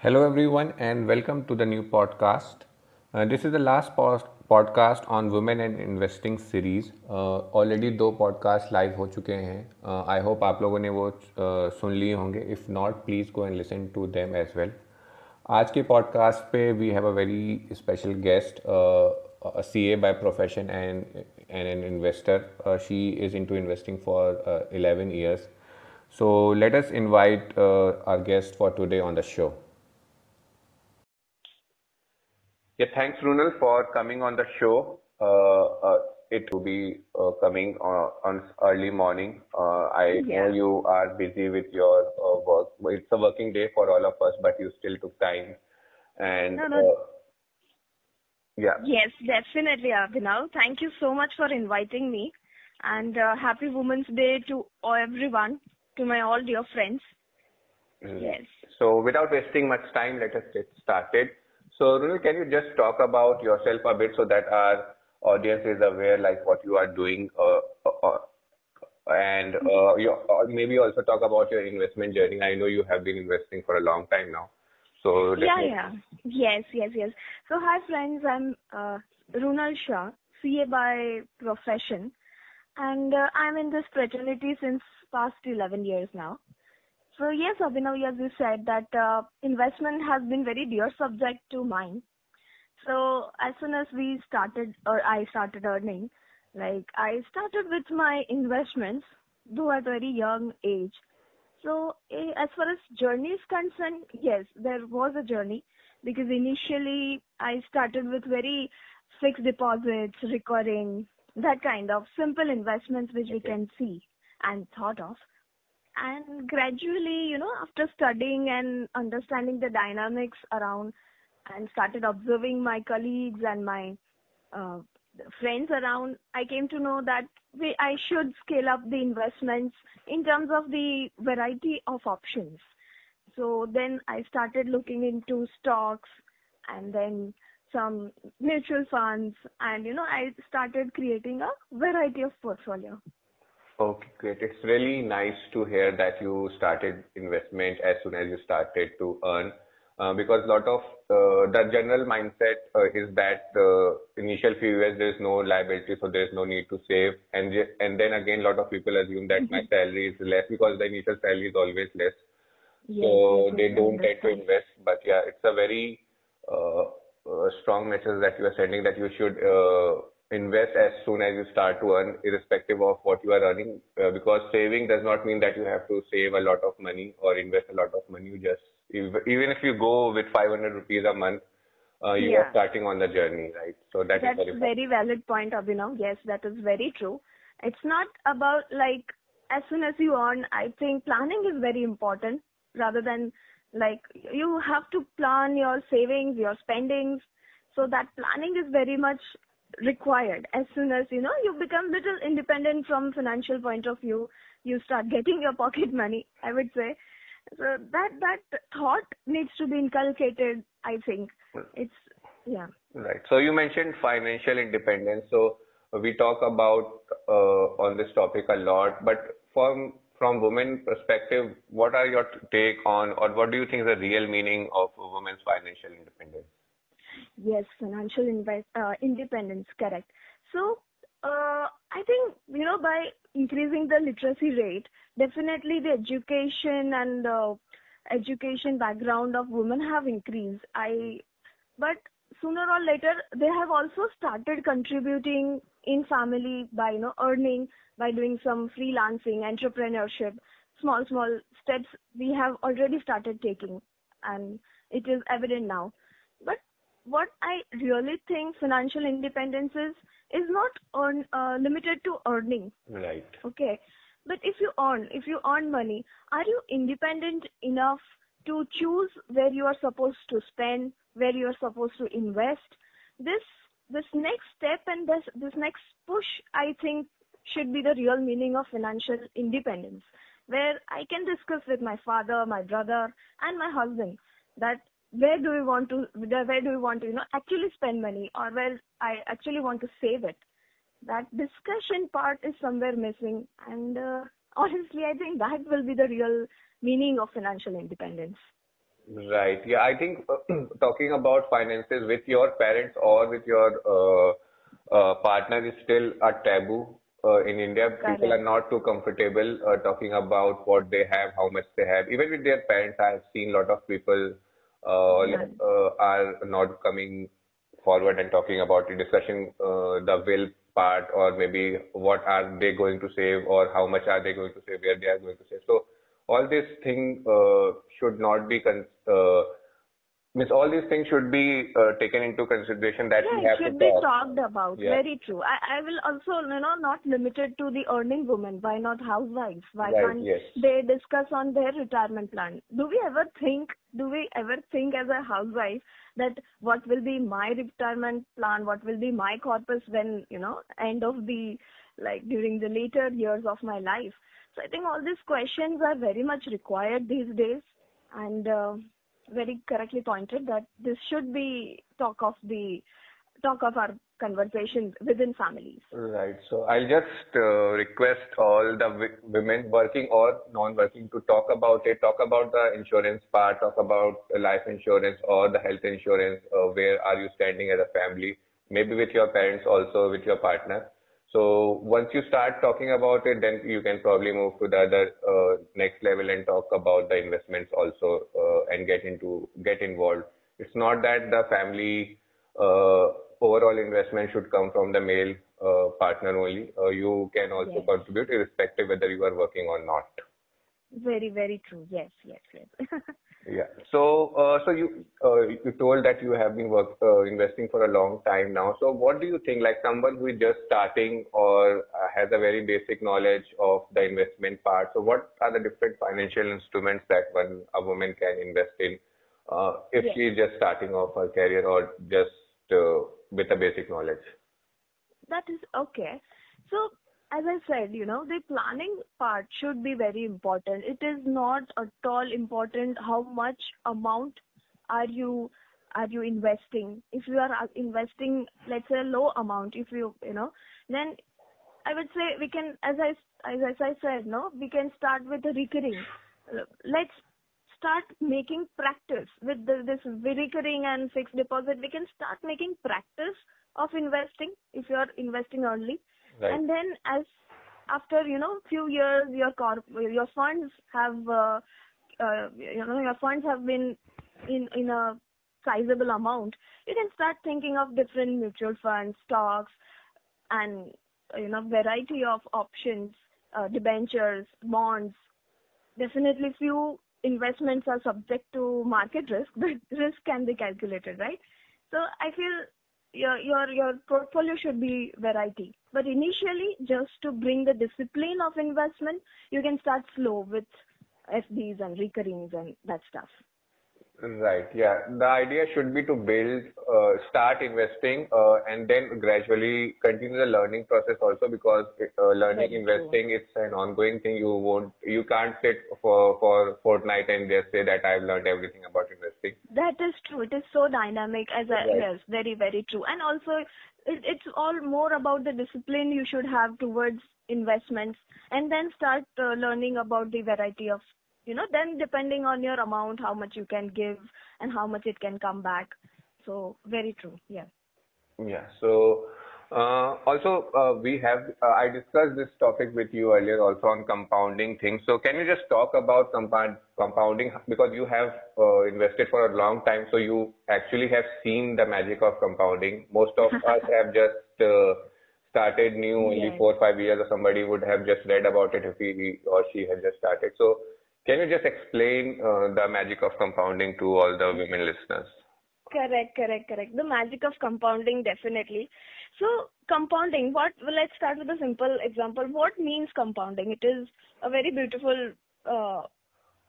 Hello, everyone, and welcome to the new podcast. Uh, this is the last post- podcast on women and investing series. Uh, already दो podcast live हो चुके हैं I hope आप लोगों ने वो uh, सुन लिए होंगे if not please go and listen to them as well आज के पॉडकास्ट पे we have a very special guest C A by profession and and an investor she is into investing for 11 years. So let us invite uh, our guest for today on the Yeah, thanks, Runal, for coming on the show. Uh, uh, it will be uh, coming on, on early morning. Uh, I Yeah. know you are busy with your uh, work. It's a working day for all of us, but you still took time. And No, no. yeah, Yes, definitely, Abhinav. Thank you so much for inviting me. And uh, happy Women's Day to everyone, to my all dear friends. Mm. Yes. So without wasting much time, let us get started. So Runal, can you just talk about yourself a bit so that our audience is aware, like what you are doing, uh, uh, and uh, you, or maybe also talk about your investment journey. I know you have been investing for a long time now. So Yeah, definitely- yeah. Yes, yes, yes. So, hi, friends. I'm uh, Runal Shah, CA by profession. And uh, I'm in this fraternity since past 11 years now. So, yes, Abhinav, as you said, that uh, investment has been very dear subject to mine. So as soon as we started or I started earning, like I started with my investments, though at a very young age. So as far as journey is concerned, yes, there was a journey because initially I started with very fixed deposits, recurring, that kind of simple investments which we can see and thought of. And gradually, you know, after studying and understanding the dynamics around and started observing my colleagues and my uh, friends around, I came to know that we, I should scale up the investments in terms of the variety of options. So then I started looking into stocks and then some mutual funds and you know I started creating a variety of portfolio. Okay, great. It's really nice to hear that you started investment as soon as you started to earn. Uh, because a lot of uh, the general mindset uh, is that uh, initial few years there is no liability, so there is no need to save, and and then again, a lot of people assume that my salary is less because the initial salary is always less, Yes, so they don't tend to invest. But yeah, it's a very uh, uh, strong message that you are sending that you should uh, invest as soon as you start to earn, irrespective of what you are earning. Uh, because saving does not mean that you have to save a lot of money or invest a lot of money. You just ev- even if you go with 500 rupees a month, uh, you are starting on the journey, right? So that is That's very very valid point, Abhinav. Yes, that is very true. It's not about like as soon as you earn. I think planning is very important rather than like you have to plan your savings, your spendings. So that planning is very much required. As soon as you know you become little independent from financial point of view, you start getting your pocket money. I would say. So that that thought needs to be inculcated. I think it's yeah. Right. So you mentioned financial independence. So we talk about uh, on this topic a lot, but from from women perspective, what are your take on, or what do you think is the real meaning of a woman's financial independence? Yes, financial invest, uh, independence, correct. So, uh, I think, you know, by increasing the literacy rate, definitely the education and uh, education background of women have increased. I, but sooner or later, they have also started contributing in family by, you know, earning, by doing some freelancing, entrepreneurship, small, small steps we have already started taking. And it is evident now. But what I really think financial independence is is not earn, uh, limited to earning. Right. Okay, but if you earn, if you earn money, are you independent enough to choose where you are supposed to spend, where you are supposed to invest? This this next step and this this next push, I think, should be the real meaning of financial independence, where I can discuss with my father, my brother, and my husband that where do we want to where do we want to you know actually spend money or where I actually want to save it. That discussion part is somewhere missing, and uh, honestly, I think that will be the real meaning of financial independence. Right. Yeah, I think uh, talking about finances with your parents or with your uh, uh, partner is still a taboo. Uh, in India, people are not too comfortable uh, talking about what they have, how much they have. Even with their parents, I have seen a lot of people are not coming forward and talking about it, discussing uh, the will part or maybe what are they going to save or how much are they going to save, where they are going to save. So all these things uh, should not be con- means all these things should be uh, taken into consideration that Yeah, we it have to should be talk. talked about. Yeah. Very true. I, I will also, you know, not limited to the earning women. Why not housewives? Why Right. can't Yes. they discuss on their retirement plan? Do we ever think, do we ever think as a housewife that what will be my retirement plan? What will be my corpus when, you know, end of the, like during the later years of my life? So I think all these questions are very much required these days. And, uh, very correctly pointed that this should be talk of the talk of our conversations within families. Right. So I'll just uh, request all the w- women working or non-working to talk about it, talk about the insurance part, talk about life insurance or the health insurance. Uh, where are you standing as a family? Maybe with your parents also, with your partner. So once you start talking about it, then you can probably move to the other uh, next level and talk about the investments also uh, and get into get involved. It's not that the family uh, overall investment should come from the male uh, partner only. Uh, you can also Yes. contribute irrespective whether you are working or not. Very, very true. Yes, yes, yes. Yeah. So, uh, so you uh, you told that you have been work uh, investing for a long time now. So, what do you think, like someone who is just starting or has a very basic knowledge of the investment part? So, what are the different financial instruments that one a woman can invest in uh, if yes. she is just starting off her career or just uh, with a basic knowledge? That is okay. So, as I said, you know, the planning part should be very important. It is not at all important how much amount are you are you investing. If you are uh, investing, let's say, a low amount, if you you know, then I would say we can, as I as, as I said, no, we can start with the recurring. Let's start making practice with the, this recurring and fixed deposit. We can start making practice of investing if you are investing early, Right. and then as after you know few years your corp your funds have uh, uh, you know your funds have been in in a sizable amount you can start thinking of different mutual funds stocks and you know variety of options uh, debentures bonds definitely few investments are subject to market risk but risk can be calculated right so i feel your your your portfolio should be variety. But initially just to bring the discipline of investment you can start slow with fds and recurrings and that stuff Right. Yeah. The idea should be to build, uh, start investing, uh, and then gradually continue the learning process also because uh, learning Very true. investing it's an ongoing thing. You won't, you can't sit for for fortnight and just say that I've learned everything about investing. That is true. It is so dynamic as a Right. yes, very very true. And also, it, it's all more about the discipline you should have towards investments, and then start uh, learning about the variety of, you know, then depending on your amount, how much you can give and how much it can come back. So very true. Yeah. Yeah. So, uh, also, uh, we have, uh, I discussed this topic with you earlier also on compounding things. So can you just talk about compound, compounding because you have uh, invested for a long time, so you actually have seen the magic of compounding. Most of us have just uh, started new only Yes. four or five years, or somebody would have just read about it if he or she had just started. So can you just explain uh, the magic of compounding to all the women listeners? Correct, correct, correct. The magic of compounding, definitely. So, compounding, what, well, let's start with a simple example. What means compounding? It is a very beautiful uh,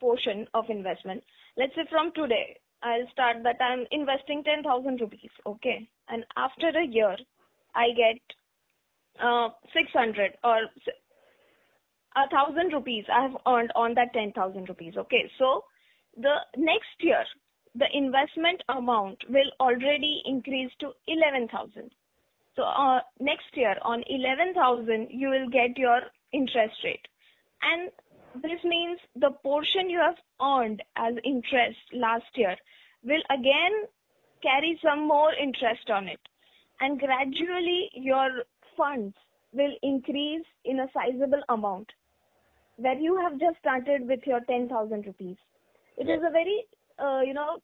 portion of investment. Let's say from today, I'll start that I'm investing 10,000 rupees, okay? And after a year, I get uh, 600 or a thousand rupees I have earned on that 10,000 rupees, okay? So, the next year, the investment amount will already increase to 11,000. So uh, next year on 11,000 you will get your interest rate and this means the portion you have earned as interest last year will again carry some more interest on it. And gradually your funds will increase in a sizable amount where you have just started with your 10,000 rupees. It Yes. is a very, uh, you know,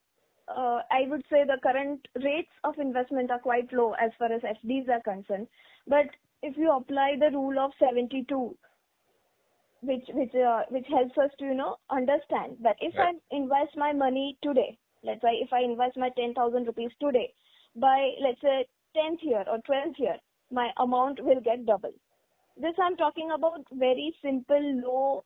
uh, I would say the current rates of investment are quite low as far as FDs are concerned. But if you apply the rule of 72, which which uh, which helps us to you know understand that if. I invest my money today, let's say if I invest my 10,000 rupees today, by let's say 10th year or 12th year, my amount will get double. This I'm talking about very simple low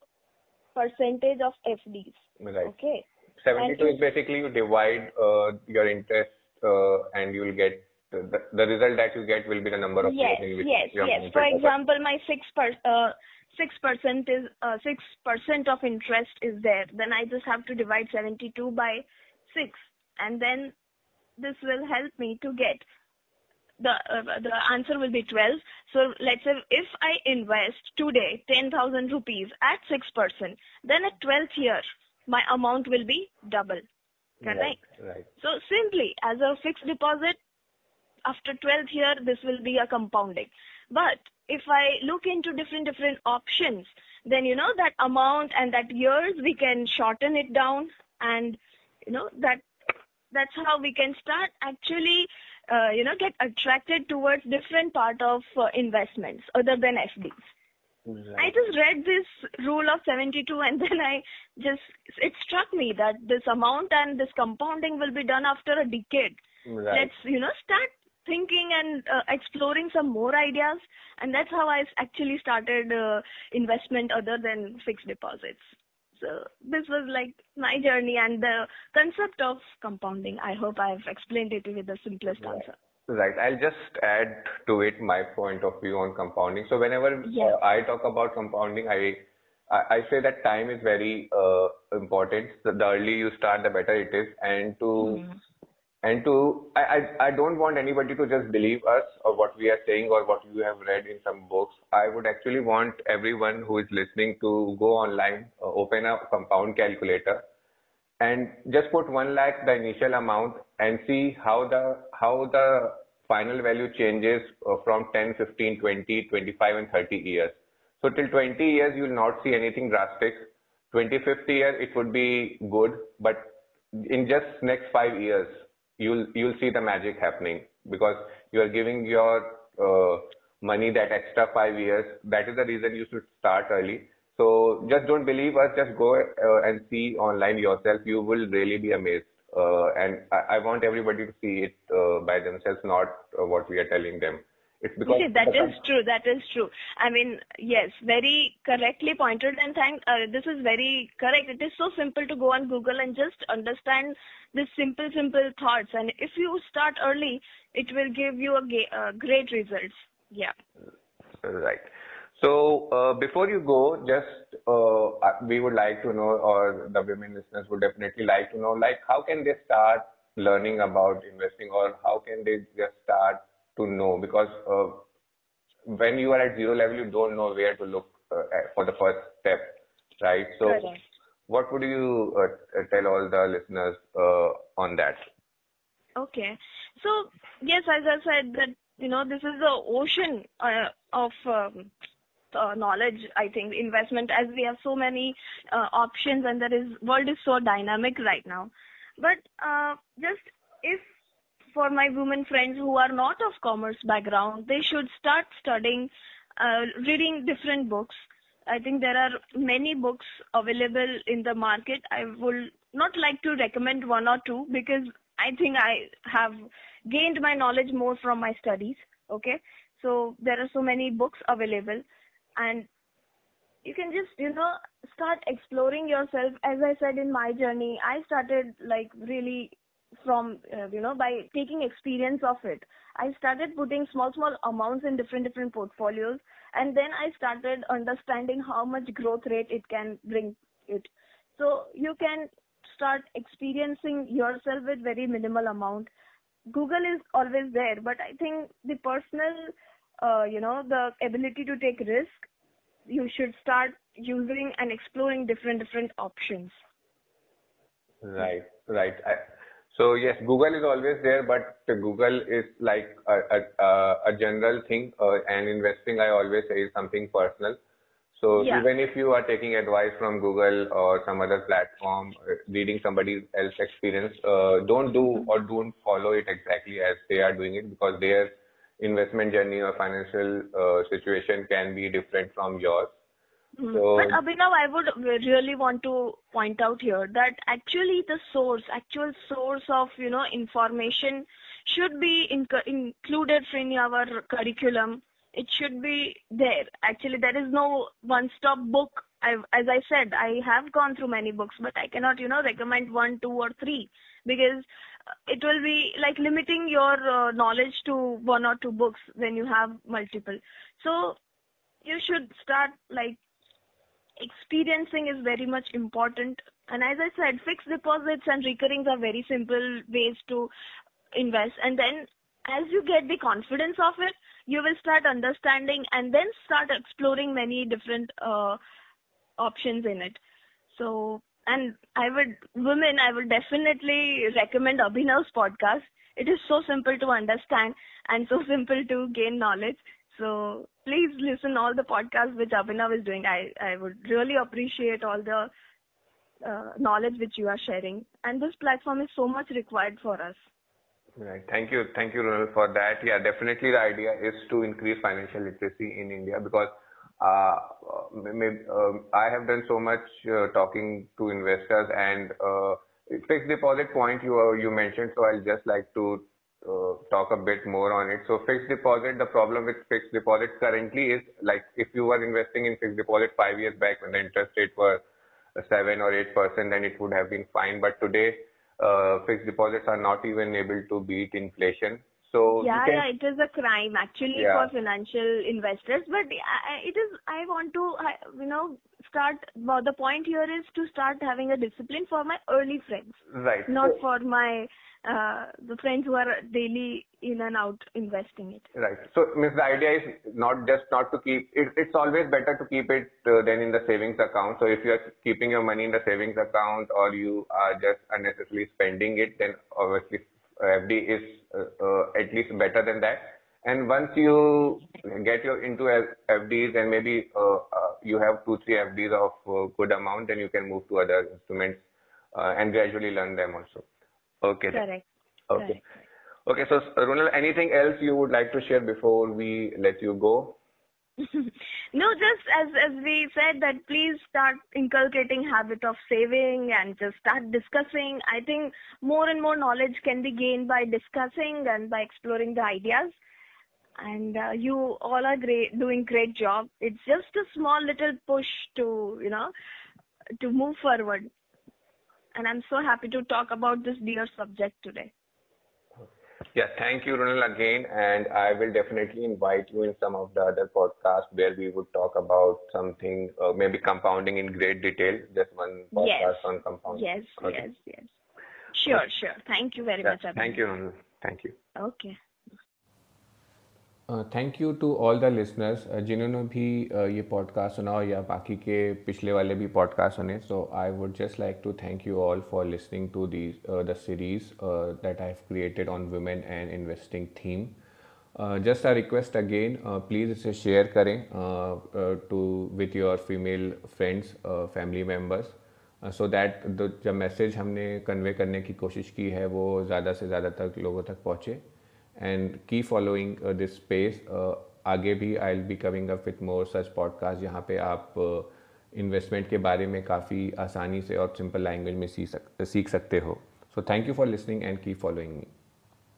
percentage of FDs. Right. Okay. 72 And is basically you divide uh, your interest uh, and you will get the, the result that you get will be the number of Yes, years in which yes, yes. For example, my six per uh, six percent is uh, six percent of interest is there. Then I just have to divide seventy two by six, and then this will help me to get the uh, the answer will be twelve. So let's say if I invest today ten thousand rupees at six percent, then at twelfth year my amount will be double. Correct. Right. right. So simply, as a fixed deposit, after 12th year, this will be a compounding. But if I look into different different options, then you know that amount and that years we can shorten it down, and you know that that's how we can start actually, uh, you know, get attracted towards different part of uh, investments other than FDs. I just read this rule of 72 and then I just, it struck me that this amount and this compounding will be done after a decade. Right. Let's, you know, start thinking and uh, exploring some more ideas. And that's how I actually started uh, investment other than fixed deposits. So this was like my journey and the concept of compounding. I hope I've explained it with the simplest Right. answer. Right. I'll just add to it my point of view on compounding. So whenever uh, I talk about compounding, I I say that time is very uh, important. The earlier you start, the better it is. And to Mhm. And to I, I I don't want anybody to just believe us or what we are saying or what you have read in some books. I would actually want everyone who is listening to go online, uh, open a compound calculator, and just put one lakh the initial amount and see how the how the final value changes uh, from 10, 15, 20, 25, and 30 years. So till 20 years, you will not see anything drastic. 25th year, it would be good, but in just next five years, you'll you'll see the magic happening because you are giving your uh, money that extra five years. That is the reason you should start early. So just don't believe us. Just go uh, and see online yourself. You will really be amazed. Uh, and I, I want everybody to see it uh, by themselves, not uh, what we are telling them. It's because See, that is true. That is true. I mean, yes, very correctly pointed. And thank. Uh, this is very correct. It is so simple to go on Google and just understand these simple, simple thoughts. And if you start early, it will give you a ga- uh, great results. Yeah. Right. So uh, before you go, just uh, we would like to know, or the women listeners would definitely like to know, like how can they start learning about investing, or how can they just start to know? Because uh, when you are at zero level, you don't know where to look uh, for the first step, right? So, Correct. what would you uh, tell all the listeners uh, on that? Okay. So yes, as I said that you know this is the ocean uh, of um, uh, knowledge. I think investment as we have so many uh, options and there is world is so dynamic right now. But uh, just if for my women friends who are not of commerce background, they should start studying, uh, reading different books. I think there are many books available in the market. I would not like to recommend one or two because I think I have gained my knowledge more from my studies. Okay, so there are so many books available, and you can just you know start exploring yourself. As I said in my journey, I started like really from uh, you know by taking experience of it. I started putting small small amounts in different different portfolios, and then I started understanding how much growth rate it can bring it. So you can start experiencing yourself with very minimal amount. Google is always there, but I think the personal, uh, you know, the ability to take risk, you should start using and exploring different different options. Right, right. I, so yes, Google is always there, but Google is like a, a, a general thing, uh, and investing, I always say, is something personal. So Yeah. even if you are taking advice from Google or some other platform, uh, reading somebody else's experience, uh, don't do or don't follow it exactly as they are doing it because their investment journey or financial uh, situation can be different from yours. Mm. So- But Abhinav, I would really want to point out here that actually the source, actual source of you know information, should be inc- included in our curriculum. It should be there. Actually, there is no one-stop book. I, as I said, I have gone through many books, but I cannot you know recommend one, two, or three because it will be like limiting your uh, knowledge to one or two books when you have multiple. So you should start like experiencing is very much important. And as I said, fixed deposits and recurrings are very simple ways to invest. And then as you get the confidence of it, you will start understanding and then start exploring many different uh, options in it. So, and I would, women, I would definitely recommend Abhinav's podcast. It is so simple to understand and so simple to gain knowledge. So please listen all the podcasts which Abhinav is doing. I, I would really appreciate all the uh, knowledge which you are sharing. And this platform is so much required for us. Right. Thank you. Thank you, Runal, for that. Yeah, definitely the idea is to increase financial literacy in India because uh, maybe, um, I have done so much uh, talking to investors and uh, fixed deposit point you you mentioned, so I'll just like to talk a bit more on it. So fixed deposit, the problem with fixed deposit currently is like if you were investing in fixed deposit five years back when the interest rate were seven or eight percent, then it would have been fine. But today, uh, fixed deposits are not even able to beat inflation. So yeah, can, yeah, it is a crime actually Yeah. for financial investors. But it is. I want to, I- you know, start. Well, the point here is to start having a discipline for my early friends, right. not So- for my uh, the friends who are daily in and out investing it. Right. So, Miss, the idea is not just not to keep it. It's always better to keep it uh, than in the savings account. So, if you are keeping your money in the savings account or you are just unnecessarily spending it, then obviously FD is uh, uh, at least better than that. And once you get your into FDs and maybe uh, uh, you have two three FDs of uh, good amount, then you can move to other instruments uh, and gradually learn them also. Okay. Correct. Okay. Correct. Okay, so Runal, anything else you would like to share before we let you go? no, just as as we said that please start inculcating habit of saving and just start discussing. I think more and more knowledge can be gained by discussing and by exploring the ideas. And uh, you all are great, doing great job. It's just a small little push to you know to move forward. And I'm so happy to talk about this dear subject today. Yeah, thank you, Runal, again. And I will definitely invite you in some of the other podcasts where we would talk about something, uh, maybe compounding in great detail. Just one podcast Yes. on compounding. Yes, Okay. yes, yes. Sure, sure. Thank you very Yeah, much. thank you. Thank you. Okay. Thank you to all the listeners जिन्होंने भी uh, ये podcast सुना हो या बाकी के पिछले वाले भी पॉडकास्ट सुने so I would just like to thank you all for listening to the the series that I have created on women and investing theme just I request again please इसे शेयर करें to with your female friends family members so that जब message हमने convey करने की कोशिश की है वो ज़्यादा से ज़्यादा तक लोगों तक पहुँचे। And keep following this space आगे भी I will be coming up with more such podcast जहाँ पे आप इन्वेस्टमेंट के बारे में काफ़ी आसानी से और सिंपल लैंग्वेज में सीख सकते हो। So thank you for listening and keep following me